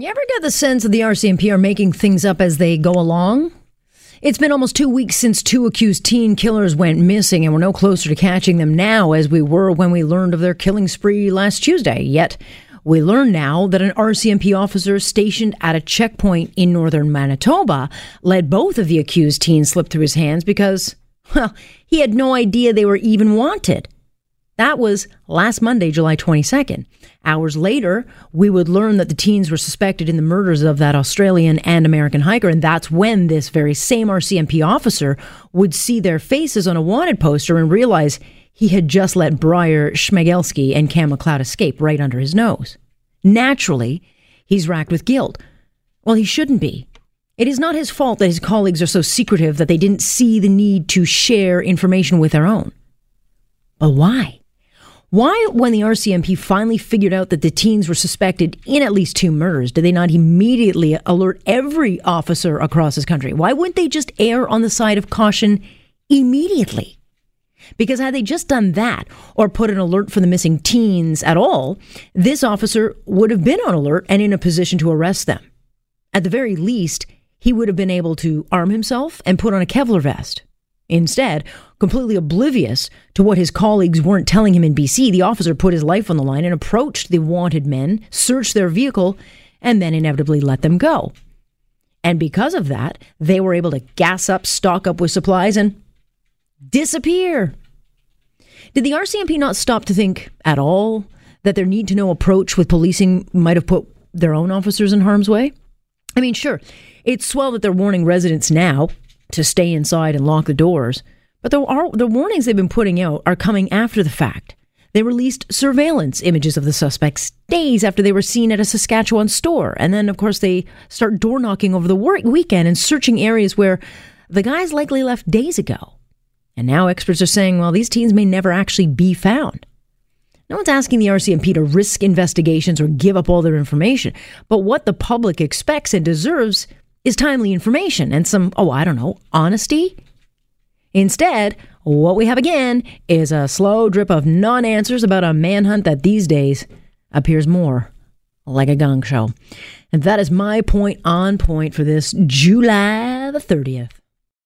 You ever get the sense that the RCMP are making things up as they go along? It's been almost two weeks since two accused teen killers went missing, and we're no closer to catching them now as we were when we learned of their killing spree last Tuesday. Yet, we learn now that an RCMP officer stationed at a checkpoint in northern Manitoba let both of the accused teens slip through his hands because, well, he had no idea they were even wanted. That was last Monday, July 22nd. Hours later, we would learn that the teens were suspected in the murders of that Australian and American hiker, and that's when this very same RCMP officer would see their faces on a wanted poster and realize he had just let Bryer Schmegelsky and Kam McLeod escape right under his nose. Naturally, he's racked with guilt. Well, he shouldn't be. It is not his fault that his colleagues are so secretive that they didn't see the need to share information with their own. But why? Why, when the RCMP finally figured out that the teens were suspected in at least two murders, did they not immediately alert every officer across this country? Why wouldn't they just err on the side of caution immediately? Because had they just done that or put an alert for the missing teens at all, this officer would have been on alert and in a position to arrest them. At the very least, he would have been able to arm himself and put on a Kevlar vest. Instead, completely oblivious to what his colleagues weren't telling him in BC, the officer put his life on the line and approached the wanted men, searched their vehicle, and then inevitably let them go. And because of that, they were able to gas up, stock up with supplies, and disappear. Did the RCMP not stop to think at all that their need to know approach with policing might have put their own officers in harm's way? I mean, sure, it's swell that they're warning residents now to stay inside and lock the doors. But the, warnings they've been putting out are coming after the fact. They released surveillance images of the suspects days after they were seen at a Saskatchewan store. And then, of course, they start door knocking over the work weekend and searching areas where the guys likely left days ago. And now experts are saying, well, these teens may never actually be found. No one's asking the RCMP to risk investigations or give up all their information. But what the public expects and deserves is timely information and some, oh, I don't know, honesty. Instead, what we have again is a slow drip of non answers about a manhunt that these days appears more like a gong show. And that is my point on point for this July the 30th.